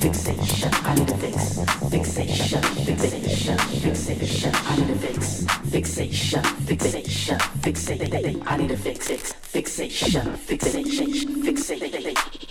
fixation, I need a fix, fixation, fixation, fixation, I need a fix, fixation, fixation, fixation, I need a fix, fix, fixation, fixation, fixation.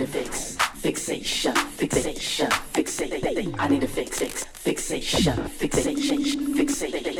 need a fix. Fixation, fixation, fixation. I need a fix, fix, fixation, fixation, fixation.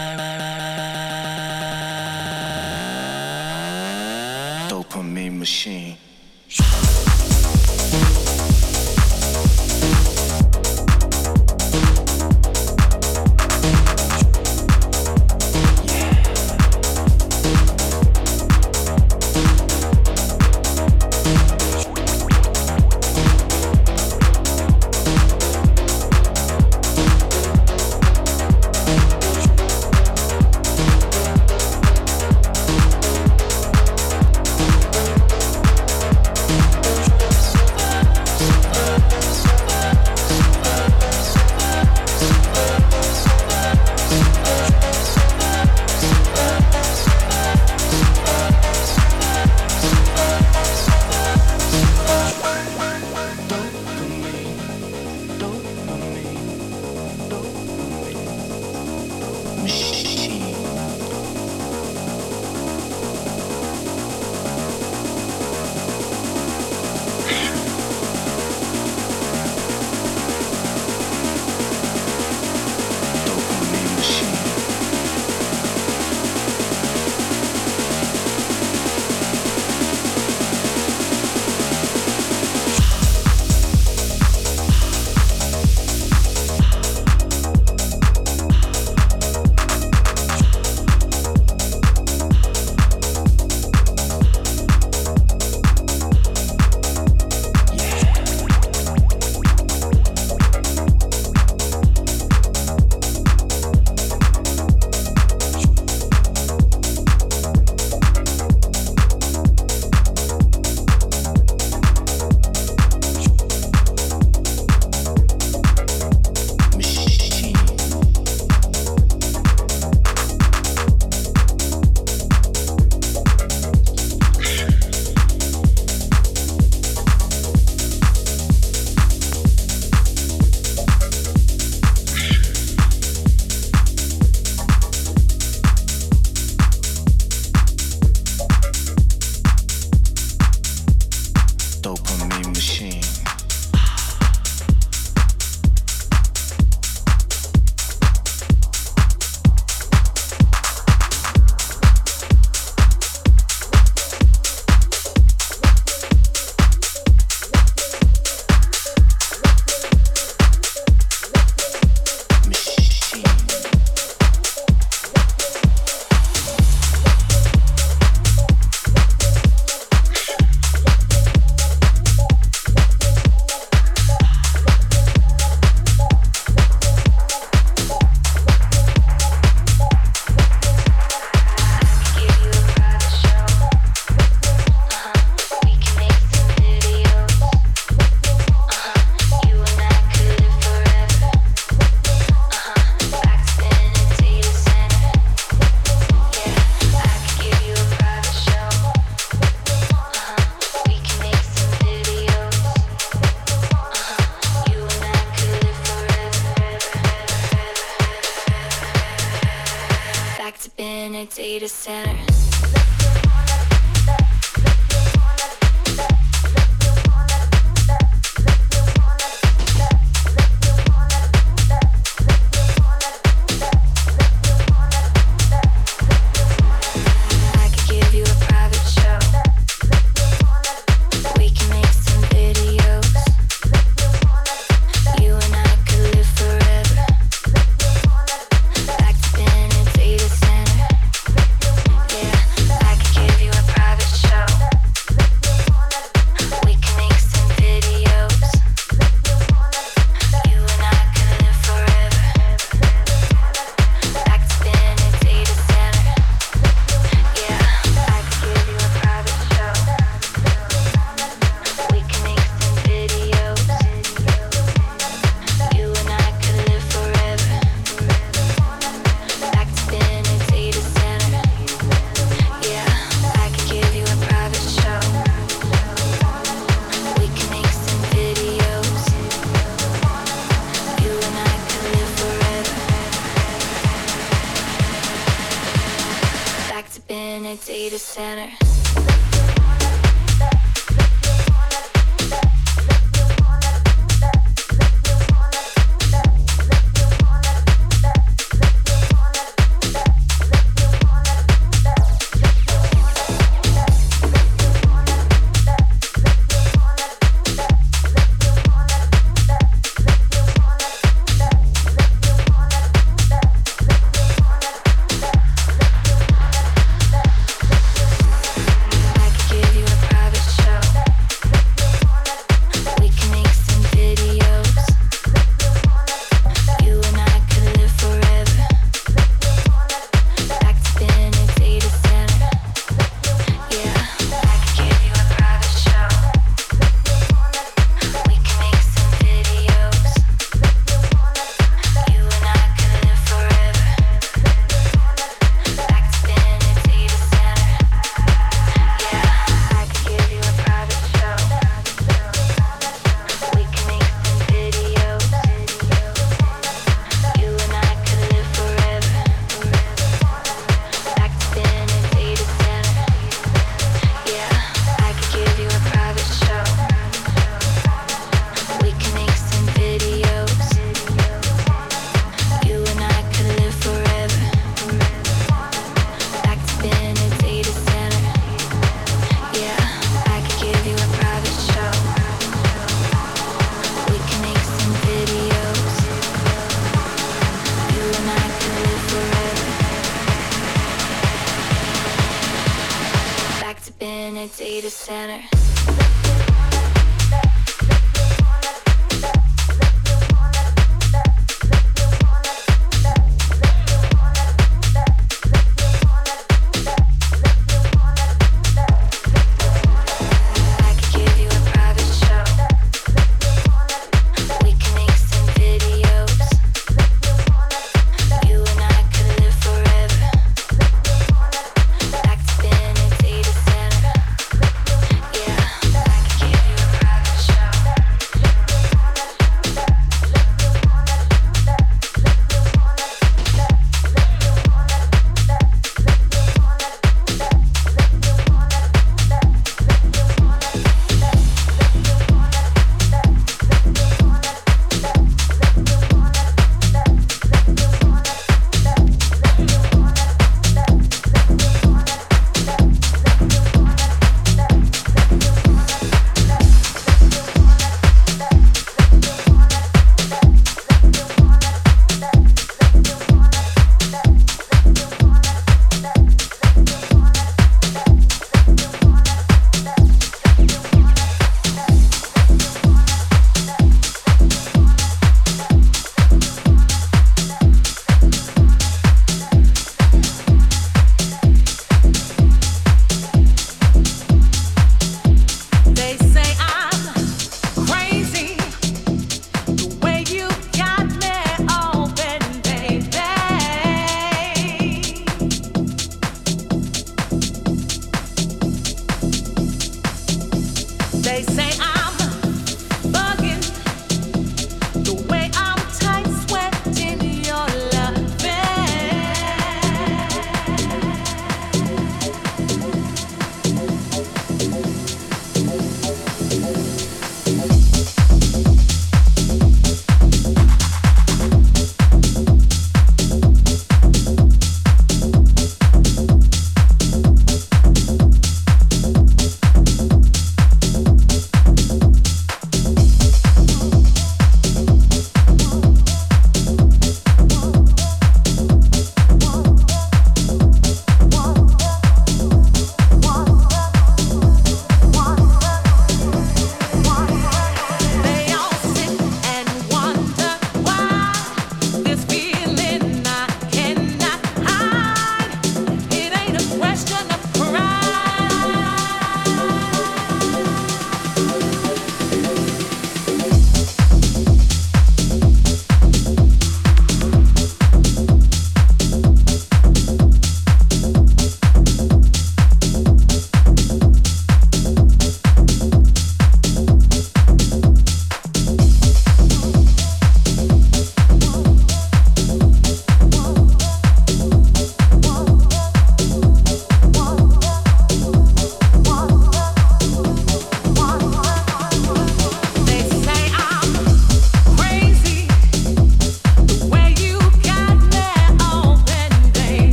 data center.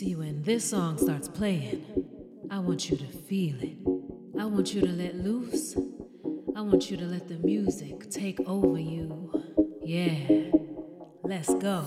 See, when this song starts playing, I want you to feel it. I want you to let loose. I want you to let the music take over you. Yeah, let's go.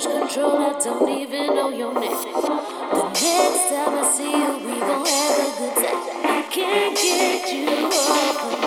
Such control, I don't even know your name. The next time I see you, we gon' have a good time. I can't get you